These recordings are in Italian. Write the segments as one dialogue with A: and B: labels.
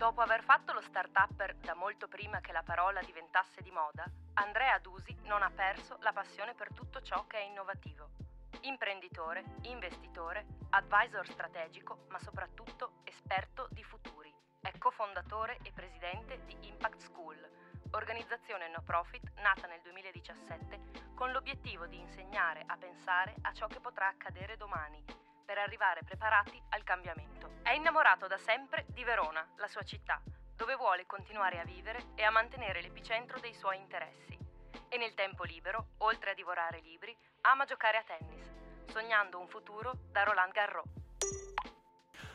A: Dopo aver fatto lo start-upper da molto prima che la parola diventasse di moda, Andrea Dusi non ha perso la passione per tutto ciò che è innovativo. Imprenditore, investitore, advisor strategico, ma soprattutto esperto di futuri. È cofondatore e presidente di Impact School, organizzazione no profit nata nel 2017 con l'obiettivo di insegnare a pensare a ciò che potrà accadere domani per arrivare preparati al cambiamento. È innamorato da sempre di Verona, la sua città, dove vuole continuare a vivere e a mantenere l'epicentro dei suoi interessi. E nel tempo libero, oltre a divorare libri, ama giocare a tennis, sognando un futuro da Roland Garros.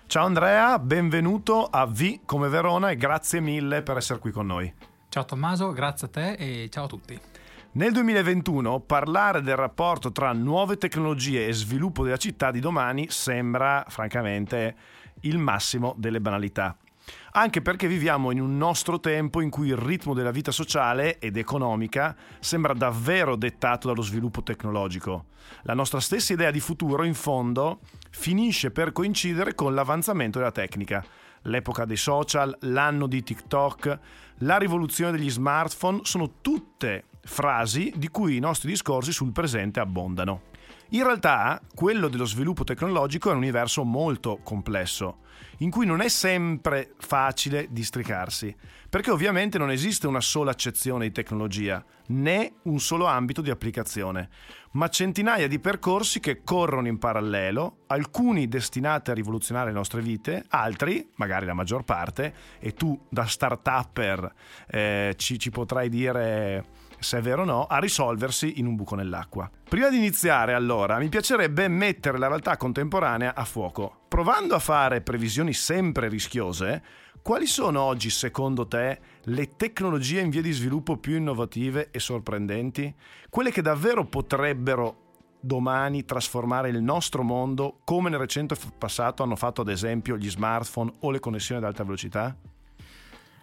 B: Ciao Andrea, benvenuto a V come Verona e grazie mille per essere qui con noi.
C: Ciao Tommaso, grazie a te e ciao a tutti.
B: Nel 2021 parlare del rapporto tra nuove tecnologie e sviluppo della città di domani sembra francamente il massimo delle banalità. Anche perché viviamo in un nostro tempo in cui il ritmo della vita sociale ed economica sembra davvero dettato dallo sviluppo tecnologico. La nostra stessa idea di futuro, in fondo, finisce per coincidere con l'avanzamento della tecnica. L'epoca dei social, l'anno di TikTok, la rivoluzione degli smartphone sono tutte frasi di cui i nostri discorsi sul presente abbondano. In realtà, quello dello sviluppo tecnologico è un universo molto complesso, in cui non è sempre facile districarsi, perché ovviamente non esiste una sola accezione di tecnologia, né un solo ambito di applicazione, ma centinaia di percorsi che corrono in parallelo, alcuni destinati a rivoluzionare le nostre vite, altri, magari la maggior parte, e tu da start-upper eh, ci, ci potrai dire se è vero o no, a risolversi in un buco nell'acqua. Prima di iniziare, allora, mi piacerebbe mettere la realtà contemporanea a fuoco. Provando a fare previsioni sempre rischiose, quali sono oggi, secondo te, le tecnologie in via di sviluppo più innovative e sorprendenti? Quelle che davvero potrebbero domani trasformare il nostro mondo come nel recente passato hanno fatto ad esempio gli smartphone o le connessioni ad alta velocità?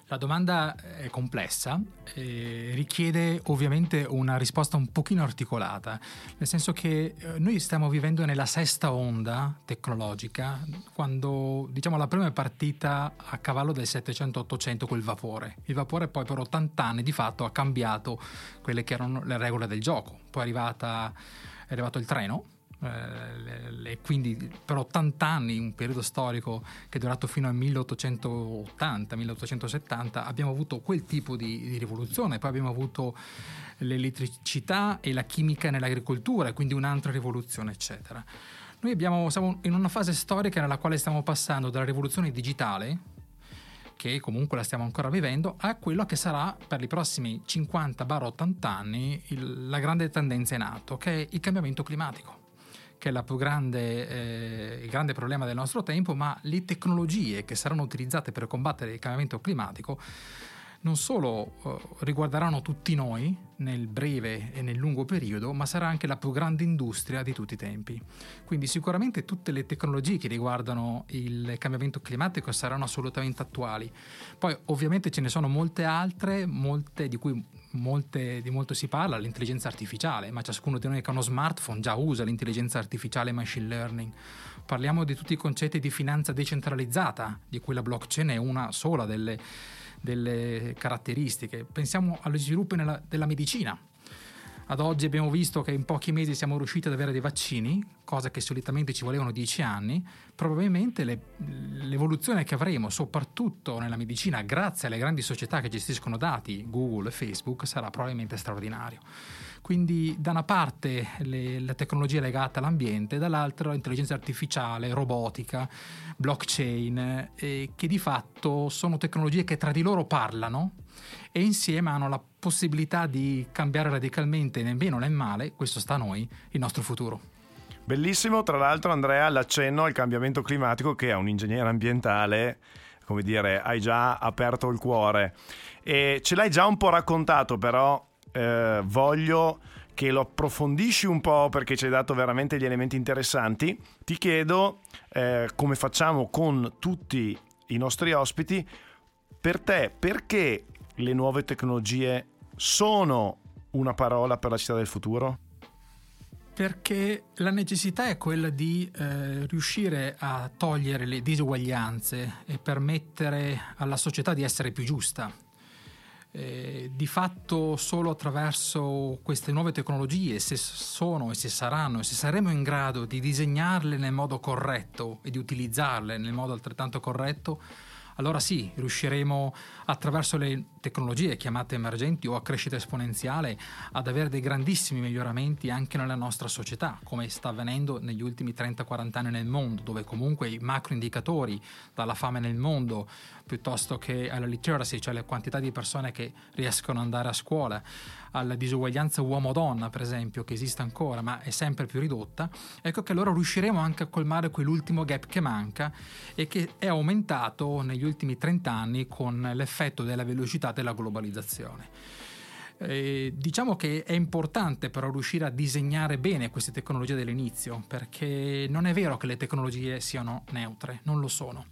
C: La domanda è complessa e richiede ovviamente una risposta un pochino articolata, nel senso che eh, noi stiamo vivendo nella sesta onda tecnologica, quando diciamo la prima è partita a cavallo del 700-800 col vapore. Il vapore poi per 80 anni di fatto ha cambiato quelle che erano le regole del gioco. Poi è, arrivata, è arrivato il treno, e quindi per 80 anni, un periodo storico che è durato fino al 1880-1870, abbiamo avuto quel tipo di, di, rivoluzione, poi abbiamo avuto l'elettricità e la chimica nell'agricoltura, quindi un'altra rivoluzione, eccetera. Noi abbiamo, siamo in una fase storica nella quale stiamo passando dalla rivoluzione digitale, che comunque la stiamo ancora vivendo, a quello che sarà per i prossimi 50-80 anni il, la grande tendenza in atto, che è il cambiamento climatico che è grande, eh, il grande problema del nostro tempo, ma le tecnologie che saranno utilizzate per combattere il cambiamento climatico non solo eh, riguarderanno tutti noi nel breve e nel lungo periodo, ma sarà anche la più grande industria di tutti i tempi. Quindi sicuramente tutte le tecnologie che riguardano il cambiamento climatico saranno assolutamente attuali. Poi ovviamente ce ne sono molte altre, molte di cui molte, di molto si parla, l'intelligenza artificiale, ma ciascuno di noi che ha uno smartphone già usa l'intelligenza artificiale e machine learning. Parliamo di tutti i concetti di finanza decentralizzata, di cui la blockchain è una sola delle delle caratteristiche. Pensiamo allo sviluppo nella, della medicina. Ad oggi abbiamo visto che in pochi mesi siamo riusciti ad avere dei vaccini, cosa che solitamente ci volevano dieci anni. Probabilmente le, l'evoluzione che avremo, soprattutto nella medicina, grazie alle grandi società che gestiscono dati, Google e Facebook, sarà probabilmente straordinario. Quindi da una parte le, la tecnologia legata all'ambiente, dall'altra l'intelligenza artificiale, robotica, blockchain, eh, che di fatto sono tecnologie che tra di loro parlano e insieme hanno la possibilità di cambiare radicalmente né bene né male, questo sta a noi, il nostro futuro.
B: Bellissimo, tra l'altro Andrea, l'accenno al cambiamento climatico che a un ingegnere ambientale come dire, hai già aperto il cuore. E ce l'hai già un po' raccontato, però eh, voglio che lo approfondisci un po' perché ci hai dato veramente gli elementi interessanti. Ti chiedo, eh, come facciamo con tutti i nostri ospiti, per te perché le nuove tecnologie sono una parola per la città del futuro?
C: Perché la necessità è quella di eh, riuscire a togliere le disuguaglianze e permettere alla società di essere più giusta. Eh, di fatto solo attraverso queste nuove tecnologie, se sono e se saranno e se saremo in grado di disegnarle nel modo corretto e di utilizzarle nel modo altrettanto corretto, allora sì, riusciremo attraverso le tecnologie chiamate emergenti o a crescita esponenziale ad avere dei grandissimi miglioramenti anche nella nostra società, come sta avvenendo negli ultimi 30-40 anni nel mondo, dove comunque i macro indicatori, dalla fame nel mondo piuttosto che alla literacy, cioè la quantità di persone che riescono ad andare a scuola, alla disuguaglianza uomo-donna, per esempio, che esiste ancora, ma è sempre più ridotta, ecco che allora riusciremo anche a colmare quell'ultimo gap che manca e che è aumentato negli ultimi 30 anni con l'effetto della velocità della globalizzazione. Eh, diciamo che è importante però riuscire a disegnare bene queste tecnologie dall'inizio, perché non è vero che le tecnologie siano neutre, non lo sono.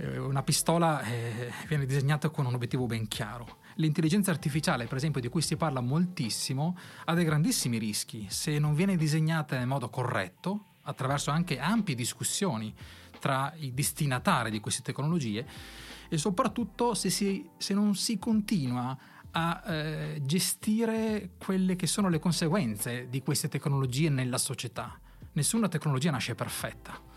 C: Eh, una pistola eh, viene disegnata con un obiettivo ben chiaro. L'intelligenza artificiale, per esempio, di cui si parla moltissimo, ha dei grandissimi rischi se non viene disegnata nel modo corretto, attraverso anche ampie discussioni tra i destinatari di queste tecnologie e soprattutto se, si, se non si continua a eh, gestire quelle che sono le conseguenze di queste tecnologie nella società. Nessuna tecnologia nasce perfetta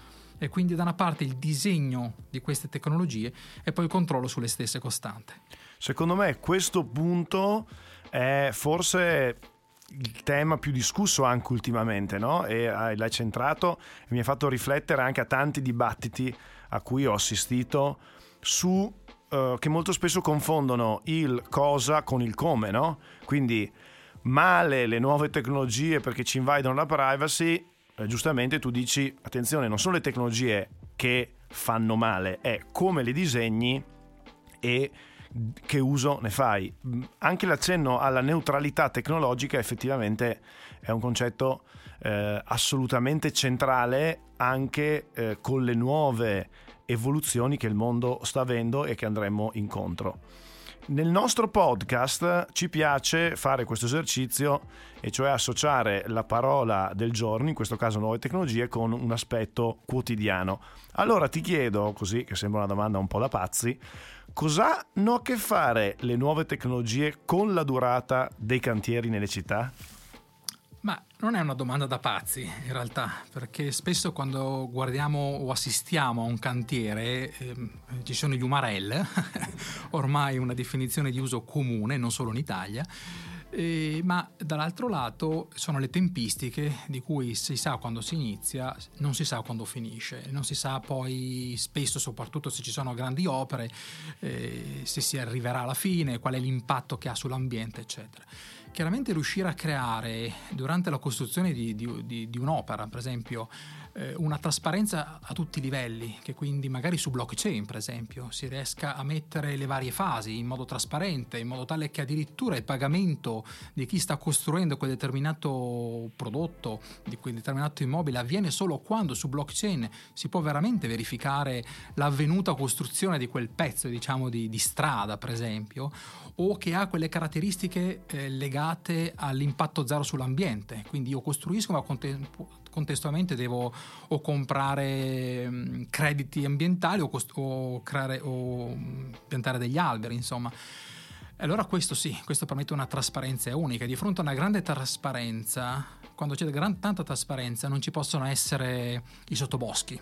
C: e quindi da una parte il disegno di queste tecnologie e poi il controllo sulle stesse costante.
B: Secondo me questo punto è forse il tema più discusso anche ultimamente, no? E l'hai centrato e mi ha fatto riflettere anche a tanti dibattiti a cui ho assistito su uh, che molto spesso confondono il cosa con il come, no? Quindi male le nuove tecnologie perché ci invadono la privacy, eh, giustamente tu dici attenzione, non sono le tecnologie che fanno male, è come le disegni e che uso ne fai. Anche l'accenno alla neutralità tecnologica effettivamente è un concetto eh, assolutamente centrale anche eh, con le nuove evoluzioni che il mondo sta avendo e che andremo incontro. Nel nostro podcast ci piace fare questo esercizio e cioè associare la parola del giorno, in questo caso nuove tecnologie, con un aspetto quotidiano. Allora ti chiedo, così che sembra una domanda un po' da pazzi, cosa hanno a che fare le nuove tecnologie con la durata dei cantieri nelle città?
C: Ma non è una domanda da pazzi in realtà, perché spesso quando guardiamo o assistiamo a un cantiere eh, ci sono gli umarell, ormai una definizione di uso comune, non solo in Italia, eh, ma dall'altro lato sono le tempistiche di cui si sa quando si inizia, non si sa quando finisce, non si sa poi spesso, soprattutto se ci sono grandi opere, eh, se si arriverà alla fine, qual è l'impatto che ha sull'ambiente, eccetera. Chiaramente riuscire a creare durante la costruzione di, di, di, di un'opera, per esempio, eh, una trasparenza a tutti i livelli, che quindi magari su blockchain, per esempio, si riesca a mettere le varie fasi in modo trasparente, in modo tale che addirittura il pagamento di chi sta costruendo quel determinato prodotto, di quel determinato immobile, avviene solo quando su blockchain si può veramente verificare l'avvenuta costruzione di quel pezzo, diciamo, di, di strada, per esempio, o che ha quelle caratteristiche eh, legate all'impatto zero sull'ambiente. Quindi io costruisco, ma contempo- contestualmente devo o comprare mh, crediti ambientali o, cost- o, creare, o piantare degli alberi, insomma. Allora questo sì, questo permette una trasparenza unica. Di fronte a una grande trasparenza, quando c'è gran, tanta trasparenza, non ci possono essere i sottoboschi.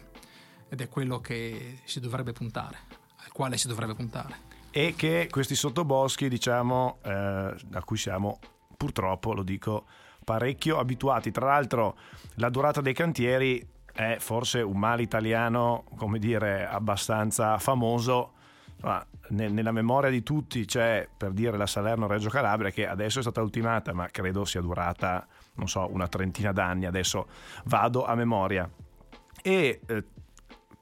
C: Ed è quello che si dovrebbe puntare, al quale si dovrebbe puntare
B: e che questi sottoboschi, diciamo, eh, a cui siamo purtroppo, lo dico, parecchio abituati. Tra l'altro la durata dei cantieri è forse un male italiano, come dire, abbastanza famoso. Ma nella memoria di tutti c'è, per dire, la Salerno-Reggio Calabria, che adesso è stata ultimata, ma credo sia durata, non so, una trentina d'anni. Adesso vado a memoria. E eh,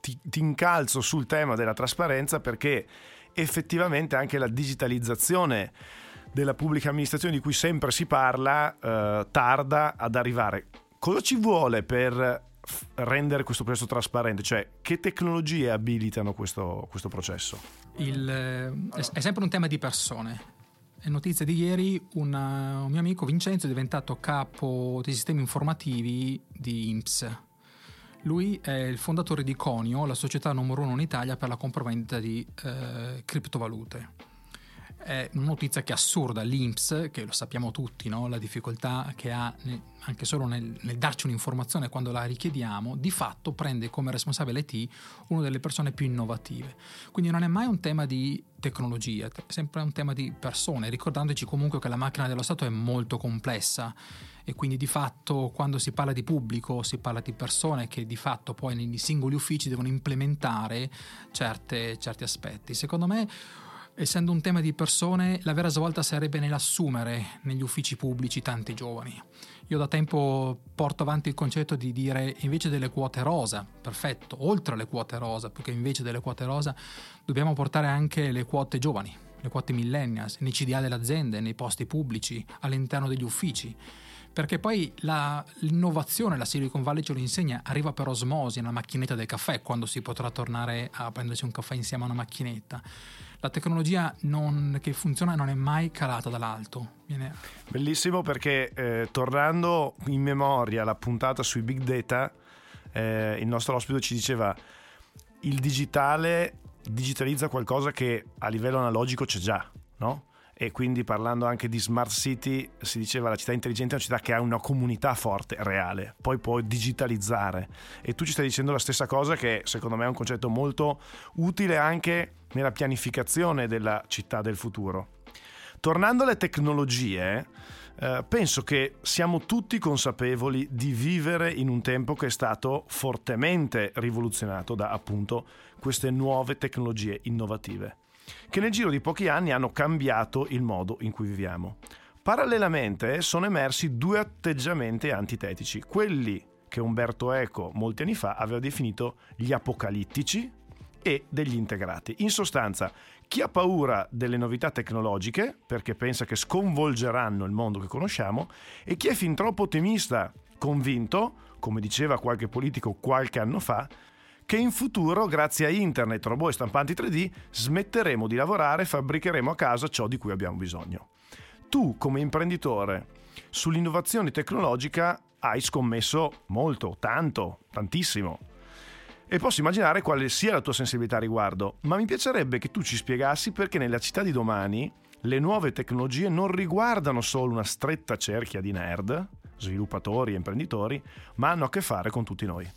B: ti, ti incalzo sul tema della trasparenza perché effettivamente anche la digitalizzazione della pubblica amministrazione di cui sempre si parla eh, tarda ad arrivare. Cosa ci vuole per rendere questo processo trasparente? Cioè, che tecnologie abilitano questo, questo processo?
C: Il, eh, è sempre un tema di persone. È notizia di ieri, una, un mio amico Vincenzo è diventato capo dei sistemi informativi di INPS. Lui è il fondatore di Conio, la società numero uno in Italia per la compravendita di eh, criptovalute è una notizia che è assurda. L'INPS, che lo sappiamo tutti, no? la difficoltà che ha anche solo nel, nel, darci un'informazione quando la richiediamo, di fatto prende come responsabile IT una delle persone più innovative. Quindi non è mai un tema di tecnologia, è sempre un tema di persone, ricordandoci comunque che la macchina dello Stato è molto complessa e quindi di fatto quando si parla di pubblico si parla di persone che di fatto poi nei singoli uffici devono implementare certe, certi aspetti. Secondo me essendo un tema di persone, la vera svolta sarebbe nell'assumere negli uffici pubblici tanti giovani. Io da tempo porto avanti il concetto di dire invece delle quote rosa, perfetto, oltre alle quote rosa, perché invece delle quote rosa dobbiamo portare anche le quote giovani, le quote millennials, nei CDA delle aziende, nei posti pubblici, all'interno degli uffici perché poi la, l'innovazione, la Silicon Valley ce lo insegna, arriva per osmosi nella macchinetta del caffè, quando si potrà tornare a prendersi un caffè insieme a una macchinetta. La tecnologia non, che funziona non è mai calata dall'alto. Viene...
B: Bellissimo perché eh, tornando in memoria alla puntata sui big data, eh, il nostro ospite ci diceva il digitale digitalizza qualcosa che a livello analogico c'è già, no? E quindi parlando anche di smart city si diceva la città intelligente è una città che ha una comunità forte, reale, poi può digitalizzare e tu ci stai dicendo la stessa cosa che secondo me è un concetto molto utile anche nella pianificazione della città del futuro. Tornando alle tecnologie, eh, penso che siamo tutti consapevoli di vivere in un tempo che è stato fortemente rivoluzionato da appunto queste nuove tecnologie innovative che nel giro di pochi anni hanno cambiato il modo in cui viviamo. Parallelamente sono emersi due atteggiamenti antitetici, quelli che Umberto Eco molti anni fa aveva definito gli apocalittici e degli integrati. In sostanza, chi ha paura delle novità tecnologiche, perché pensa che sconvolgeranno il mondo che conosciamo, e chi è fin troppo ottimista, convinto, come diceva qualche politico qualche anno fa, che in futuro, grazie a internet, robot e stampanti 3D, smetteremo di lavorare e fabbricheremo a casa ciò di cui abbiamo bisogno. Tu, come imprenditore, sull'innovazione tecnologica hai scommesso molto, tanto, tantissimo. E posso immaginare quale sia la tua sensibilità a riguardo, ma mi piacerebbe che tu ci spiegassi perché nella città di domani le nuove tecnologie non riguardano solo una stretta cerchia di nerd, sviluppatori e imprenditori, ma hanno a che fare con tutti noi.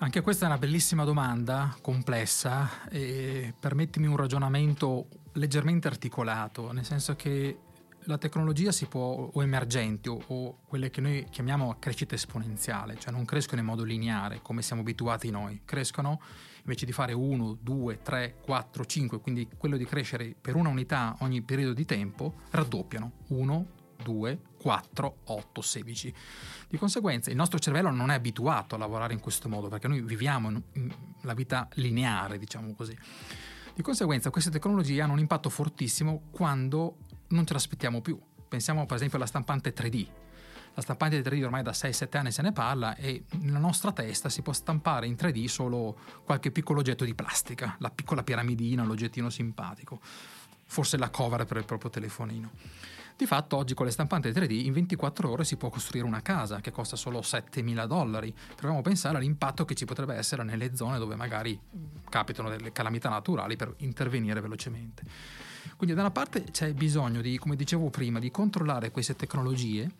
C: Anche questa è una bellissima domanda, complessa, e permettimi un ragionamento leggermente articolato, nel senso che la tecnologia si può, o emergenti, o, o, quelle che noi chiamiamo crescita esponenziale, cioè non crescono in modo lineare come siamo abituati noi, crescono invece di fare 1, 2, 3, 4, 5, quindi quello di crescere per una unità ogni periodo di tempo, raddoppiano. 1, 2, 4, 8, 16. Di conseguenza il nostro cervello non è abituato a lavorare in questo modo perché noi viviamo la vita lineare, diciamo così. Di conseguenza queste tecnologie hanno un impatto fortissimo quando non ce l'aspettiamo più. Pensiamo per esempio alla stampante 3D. La stampante 3D ormai da 6-7 anni se ne parla e nella nostra testa si può stampare in 3D solo qualche piccolo oggetto di plastica, la piccola piramidina, l'oggettino simpatico, forse la cover per il proprio telefonino. Di fatto oggi con le stampanti 3D in 24 ore si può costruire una casa che costa solo 7.000 dollari. Proviamo a pensare all'impatto che ci potrebbe essere nelle zone dove magari capitano delle calamità naturali per intervenire velocemente. Quindi da una parte c'è bisogno di, come dicevo prima, di controllare queste tecnologie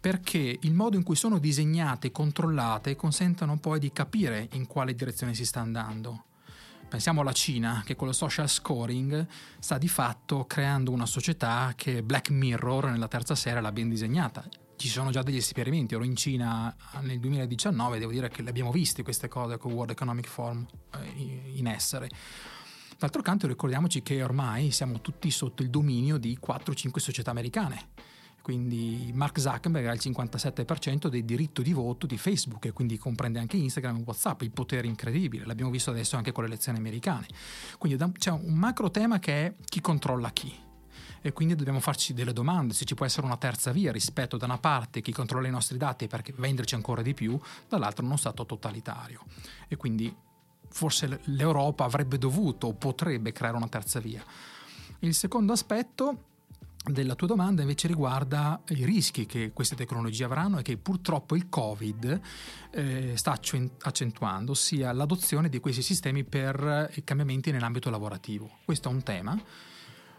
C: perché il modo in cui sono disegnate e controllate consentono poi di capire in quale direzione si sta andando. Pensiamo alla Cina che con lo social scoring sta di fatto creando una società che Black Mirror nella terza serie l'ha ben disegnata. Ci sono già degli esperimenti, ero in Cina nel 2019, devo dire che le abbiamo viste queste cose con World Economic Forum eh, in essere. D'altro canto ricordiamoci che ormai siamo tutti sotto il dominio di 4-5 società americane Quindi Mark Zuckerberg ha il 57% del diritto di voto di Facebook e quindi comprende anche Instagram e WhatsApp, il potere incredibile, l'abbiamo visto adesso anche con le elezioni americane. Quindi c'è un macro tema che è chi controlla chi e quindi dobbiamo farci delle domande se ci può essere una terza via rispetto da una parte chi controlla i nostri dati per venderci ancora di più, dall'altra uno Stato totalitario. E quindi forse l'Europa avrebbe dovuto o potrebbe creare una terza via. Il secondo aspetto della tua domanda invece riguarda i rischi che queste tecnologie avranno e che purtroppo il Covid eh, sta accentuando, ossia l'adozione di questi sistemi per i cambiamenti nell'ambito lavorativo. Questo è un tema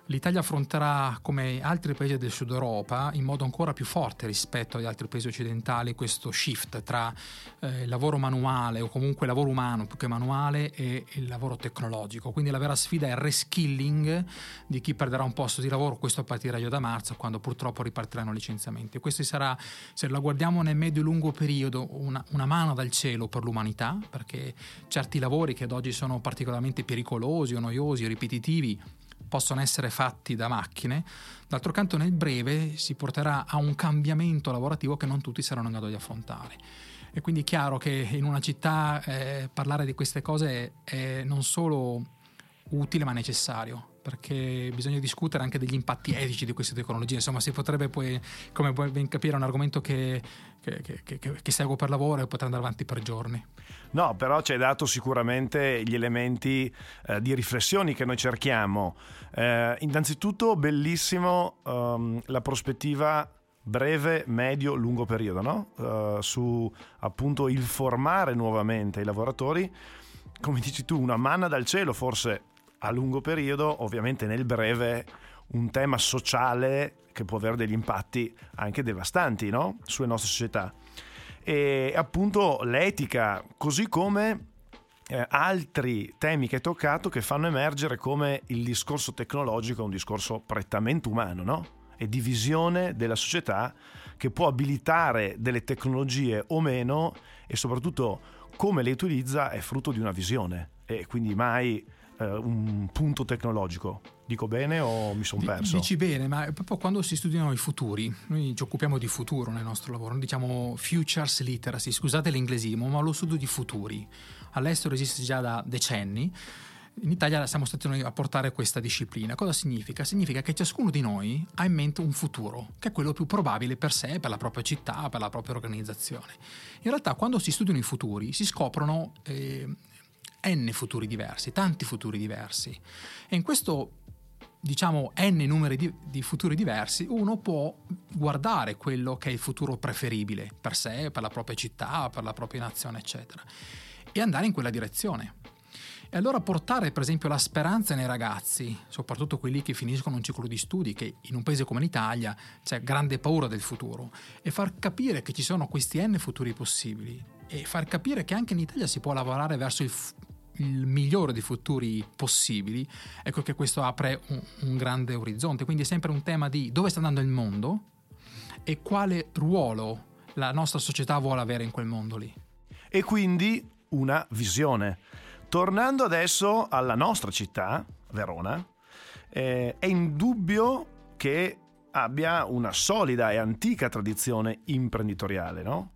C: L'Italia affronterà, come altri paesi del sud Europa, in modo ancora più forte rispetto agli altri paesi occidentali, questo shift tra eh, lavoro manuale o comunque lavoro umano più che manuale e il lavoro tecnologico. Quindi la vera sfida è il reskilling di chi perderà un posto di lavoro, questo a partire da marzo, quando purtroppo ripartiranno i licenziamenti. Questo sarà, se la guardiamo nel medio-lungo periodo, una, una mano dal cielo per l'umanità, perché certi lavori che ad oggi sono particolarmente pericolosi o noiosi o ripetitivi, possono essere fatti da macchine, d'altro canto nel breve si porterà a un cambiamento lavorativo che non tutti saranno in grado di affrontare. E quindi è chiaro che in una città eh, parlare di queste cose è non solo utile ma necessario perché bisogna discutere anche degli impatti etici di queste tecnologie. Insomma, si potrebbe poi, come puoi ben capire, un argomento che, che, che, che seguo per lavoro e potrà andare avanti per giorni.
B: No, però ci hai dato sicuramente gli elementi eh, di riflessioni che noi cerchiamo. Eh, innanzitutto, bellissimo um, la prospettiva breve, medio, lungo periodo, no? uh, su appunto il formare nuovamente i lavoratori. Come dici tu, una manna dal cielo, forse a lungo periodo, ovviamente nel breve, un tema sociale che può avere degli impatti anche devastanti no? sulle nostre società. E appunto l'etica, così come eh, altri temi che hai toccato che fanno emergere come il discorso tecnologico è un discorso prettamente umano, no? E di visione della società che può abilitare delle tecnologie o meno e soprattutto come le utilizza è frutto di una visione e quindi mai eh, un punto tecnologico. Dico bene o mi sono perso?
C: Dici bene, ma proprio quando si studiano i futuri, noi ci occupiamo di futuro nel nostro lavoro, diciamo futures literacy, scusate l'inglesismo, ma lo studio di futuri. All'estero esiste già da decenni. In Italia siamo stati noi a portare questa disciplina. Cosa significa? Significa che ciascuno di noi ha in mente un futuro, che è quello più probabile per sé, per la propria città, per la propria organizzazione. In realtà, quando si studiano i futuri, si scoprono eh, n futuri diversi, tanti futuri diversi. E in questo diciamo n numeri di, di, futuri diversi, uno può guardare quello che è il futuro preferibile per sé, per la propria città, per la propria nazione, eccetera, e andare in quella direzione. E allora portare per esempio la speranza nei ragazzi, soprattutto quelli che finiscono un ciclo di studi, che in un paese come l'Italia c'è grande paura del futuro, e far capire che ci sono questi n futuri possibili, e far capire che anche in Italia si può lavorare verso il, il migliore dei futuri possibili, ecco che questo apre un, un grande orizzonte. Quindi è sempre un tema di dove sta andando il mondo e quale ruolo la nostra società vuole avere in quel mondo lì.
B: E quindi una visione. Tornando adesso alla nostra città, Verona, eh, è indubbio che abbia una solida e antica tradizione imprenditoriale, no?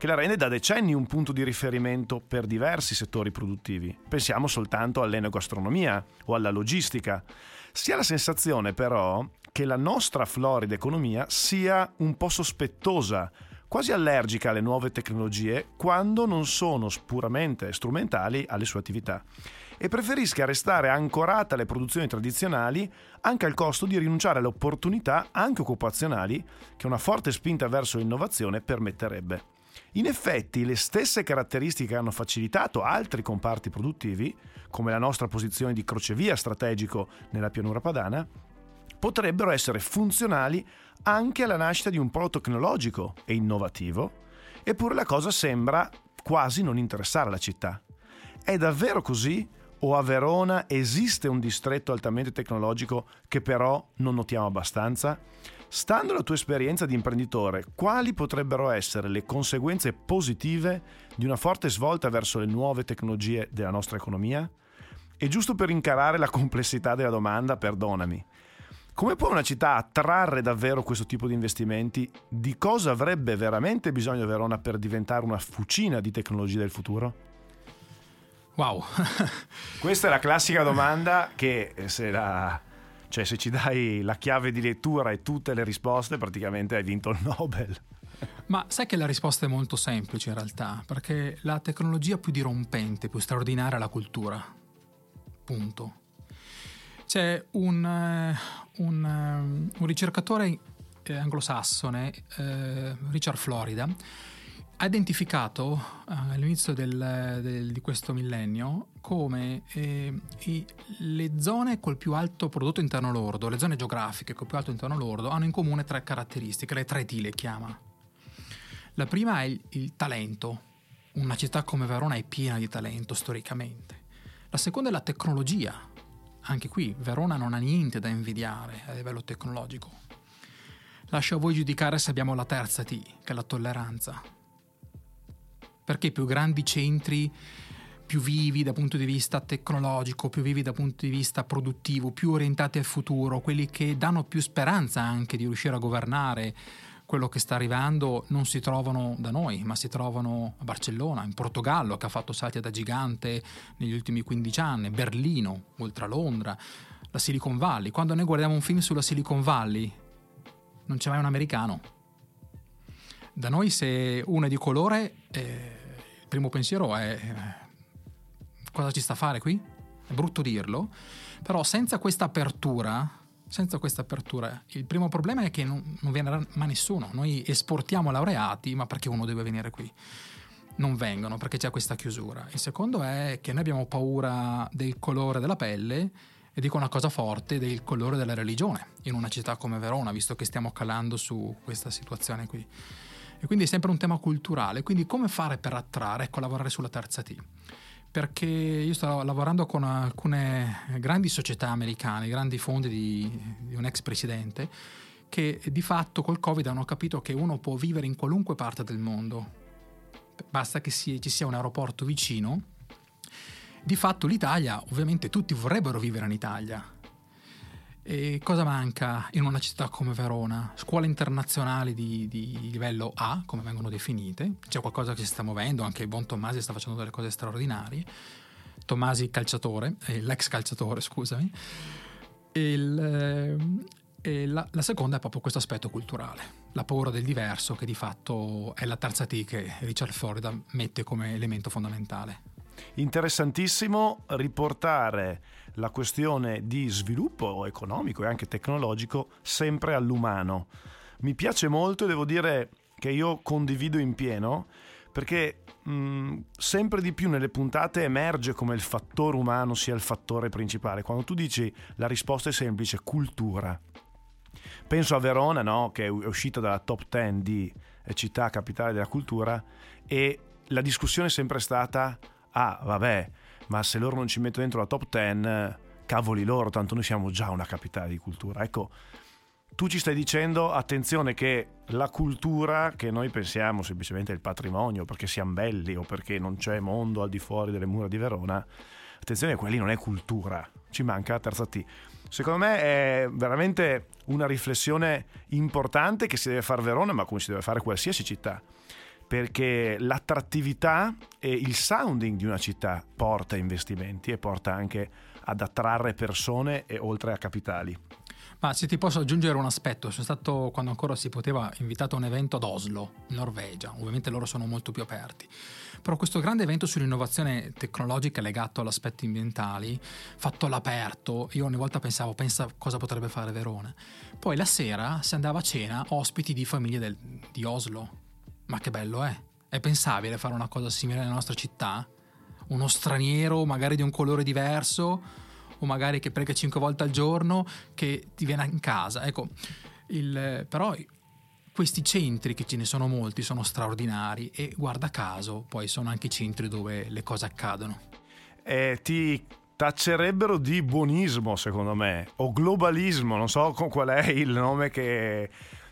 B: Che la rende da decenni un punto di riferimento per diversi settori produttivi. Pensiamo soltanto all'enogastronomia o alla logistica. Si ha la sensazione però che la nostra florida economia sia un po' sospettosa, quasi allergica alle nuove tecnologie quando non sono puramente strumentali alle sue attività e preferisca restare ancorata alle produzioni tradizionali anche al costo di rinunciare alle opportunità anche occupazionali che una forte spinta verso l'innovazione permetterebbe. In effetti, le stesse caratteristiche che hanno facilitato altri comparti produttivi, come la nostra posizione di crocevia strategico nella pianura padana, potrebbero essere funzionali anche alla nascita di un polo tecnologico e innovativo, eppure la cosa sembra quasi non interessare la città. È davvero così? O a Verona esiste un distretto altamente tecnologico che però non notiamo abbastanza? Stando alla tua esperienza di imprenditore, quali potrebbero essere le conseguenze positive di una forte svolta verso le nuove tecnologie della nostra economia? E giusto per incarare la complessità della domanda, perdonami, come può una città attrarre davvero questo tipo di investimenti? Di cosa avrebbe veramente bisogno Verona per diventare una fucina di tecnologie del futuro?
C: Wow.
B: Questa è la classica domanda che se, la, cioè se ci dai la chiave di lettura e tutte le risposte praticamente hai vinto il Nobel.
C: Ma sai che la risposta è molto semplice in realtà, perché la tecnologia più dirompente, più straordinaria è la cultura. Punto. C'è un, eh, un, eh, un ricercatore eh, anglosassone, Richard Florida, ha identificato uh, all'inizio del, del, di questo millennio come eh, i, le zone col più alto prodotto interno lordo, le zone geografiche col più alto interno lordo, hanno in comune tre caratteristiche, le tre T le chiama. La prima è il, il talento. Una città come Verona è piena di talento storicamente. La seconda è la tecnologia. Anche qui Verona non ha niente da invidiare a livello tecnologico. Lascio a voi giudicare se abbiamo la terza T, che è la tolleranza perché i più grandi centri più vivi dal punto di vista tecnologico, più vivi dal punto di vista produttivo, più orientati al futuro, quelli che danno più speranza anche di riuscire a governare quello che sta arrivando, non si trovano da noi, ma si trovano a Barcellona, in Portogallo, che ha fatto salti da gigante negli ultimi 15 anni, Berlino, oltre a Londra, la Silicon Valley. Quando noi guardiamo un film sulla Silicon Valley, non c'è mai un americano. Da noi se uno è di colore... Eh, primo pensiero è cosa ci sta a fare qui? È brutto dirlo, però senza questa apertura, senza questa apertura, il primo problema è che non, non viene mai nessuno. Noi esportiamo laureati, ma perché uno deve venire qui? Non vengono perché c'è questa chiusura. Il secondo è che noi abbiamo paura del colore della pelle e dico una cosa forte del colore della religione in una città come Verona, visto che stiamo calando su questa situazione qui. E quindi è sempre un tema culturale. Quindi come fare per attrarre, ecco, lavorare sulla terza T? Perché io sto lavorando con alcune grandi società americane, grandi fondi di, di un ex presidente, che di fatto col Covid hanno capito che uno può vivere in qualunque parte del mondo. Basta che ci sia un aeroporto vicino. Di fatto l'Italia, ovviamente tutti vorrebbero vivere in Italia, e cosa manca in una città come Verona? Scuole internazionali di, di, livello A, come vengono definite, c'è qualcosa che si sta muovendo, anche il buon Tommasi sta facendo delle cose straordinarie. Tommasi calciatore, eh, l'ex calciatore, scusami. Il, eh, la, la, seconda è proprio questo aspetto culturale, la paura del diverso, che di fatto è la terza T che Richard Florida mette come elemento fondamentale.
B: Interessantissimo riportare la questione di sviluppo economico e anche tecnologico sempre all'umano. Mi piace molto e devo dire che io condivido in pieno perché mh, sempre di più nelle puntate emerge come il fattore umano sia il fattore principale. Quando tu dici la risposta è semplice, cultura. Penso a Verona, no? che è uscita dalla top 10 di città capitale della cultura e la discussione è sempre stata, ah vabbè, ma se loro non ci mettono dentro la top 10, cavoli loro, tanto noi siamo già una capitale di cultura. Ecco, tu ci stai dicendo, attenzione, che la cultura che noi pensiamo semplicemente è il patrimonio, perché siamo belli o perché non c'è mondo al di fuori delle mura di Verona, attenzione, quelli non è cultura, ci manca la terza T. Secondo me è veramente una riflessione importante che si deve fare Verona, ma come si deve fare qualsiasi città perché l'attrattività e il sounding di una città porta investimenti e porta anche ad attrarre persone e oltre a capitali.
C: Ma se ti posso aggiungere un aspetto, sono stato quando ancora si poteva invitato a un evento ad Oslo, in Norvegia, ovviamente loro sono molto più aperti, però questo grande evento sull'innovazione tecnologica legato agli aspetti ambientali, fatto all'aperto, io ogni volta pensavo, pensa cosa potrebbe fare Verona. Poi la sera si andava a cena ospiti di famiglie del, di Oslo, ma che bello è! È pensabile fare una cosa simile nella nostra città? Uno straniero, magari di un colore diverso, o magari che prega cinque volte al giorno, che ti viene in casa. Ecco, il, però questi centri, che ce ne sono molti, sono straordinari e guarda caso poi sono anche i centri dove le cose accadono.
B: Eh, ti taccerebbero di buonismo, secondo me, o globalismo, non so qual è il nome che,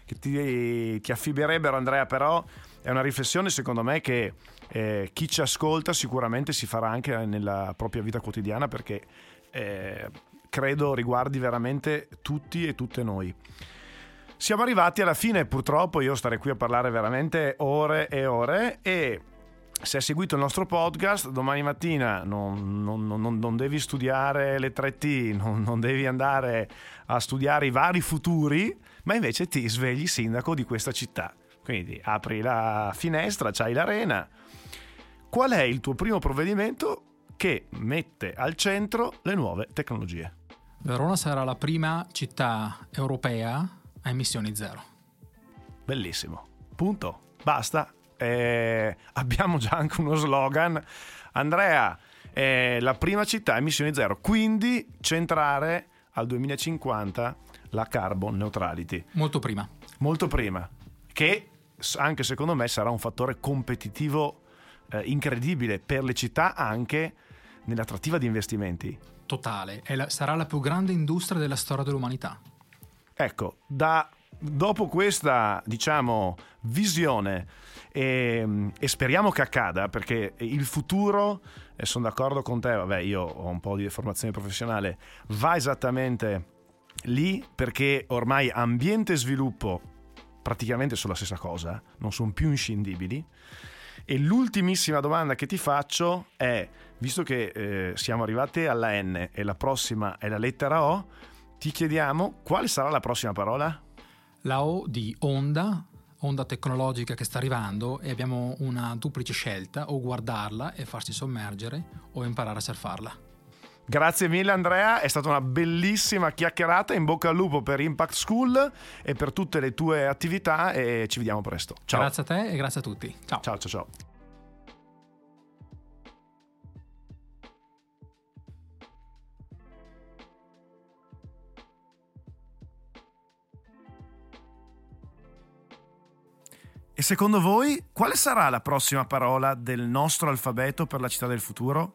B: che ti, ti affibierebbero, Andrea, però è una riflessione secondo me che eh, chi ci ascolta sicuramente si farà anche nella propria vita quotidiana perché eh, credo riguardi veramente tutti e tutte noi. Siamo arrivati alla fine, purtroppo io starei qui a parlare veramente ore e ore e se hai seguito il nostro podcast, domani mattina non, non, non, non devi studiare le 3T, non, devi andare a studiare i vari futuri, ma invece ti svegli sindaco di questa città. Quindi apri la finestra, c'hai l'arena. Qual è il tuo primo provvedimento che mette al centro le nuove tecnologie?
C: Verona sarà la prima città europea a emissioni zero.
B: Bellissimo. Punto. Basta eh, abbiamo già anche uno slogan. Andrea, è la prima città a emissioni zero, quindi centrare al 2050 la carbon neutrality.
C: Molto prima.
B: Molto prima, che anche secondo me sarà un fattore competitivo eh, incredibile per le città anche nell'attrattiva di investimenti.
C: Totale, la, sarà la più grande industria della storia dell'umanità.
B: Ecco, da, dopo questa, diciamo, visione e, e, speriamo che accada perché il futuro, e sono d'accordo con te, vabbè io ho un po' di formazione professionale, va esattamente lì perché ormai ambiente e sviluppo praticamente sono la stessa cosa, non sono più inscindibili. E l'ultimissima domanda che ti faccio è, visto che eh, siamo arrivati alla N e la prossima è la lettera O, ti chiediamo quale sarà la prossima parola?
C: La O di onda onda tecnologica che sta arrivando e abbiamo una duplice scelta, o guardarla e farsi sommergere o imparare a surfarla.
B: Grazie mille Andrea, è stata una bellissima chiacchierata, in bocca al lupo per Impact School e per tutte le tue attività e ci vediamo presto. Ciao.
C: Grazie a te e grazie a tutti. Ciao
B: ciao ciao. ciao. E secondo voi quale sarà la prossima parola del nostro alfabeto per la città del futuro?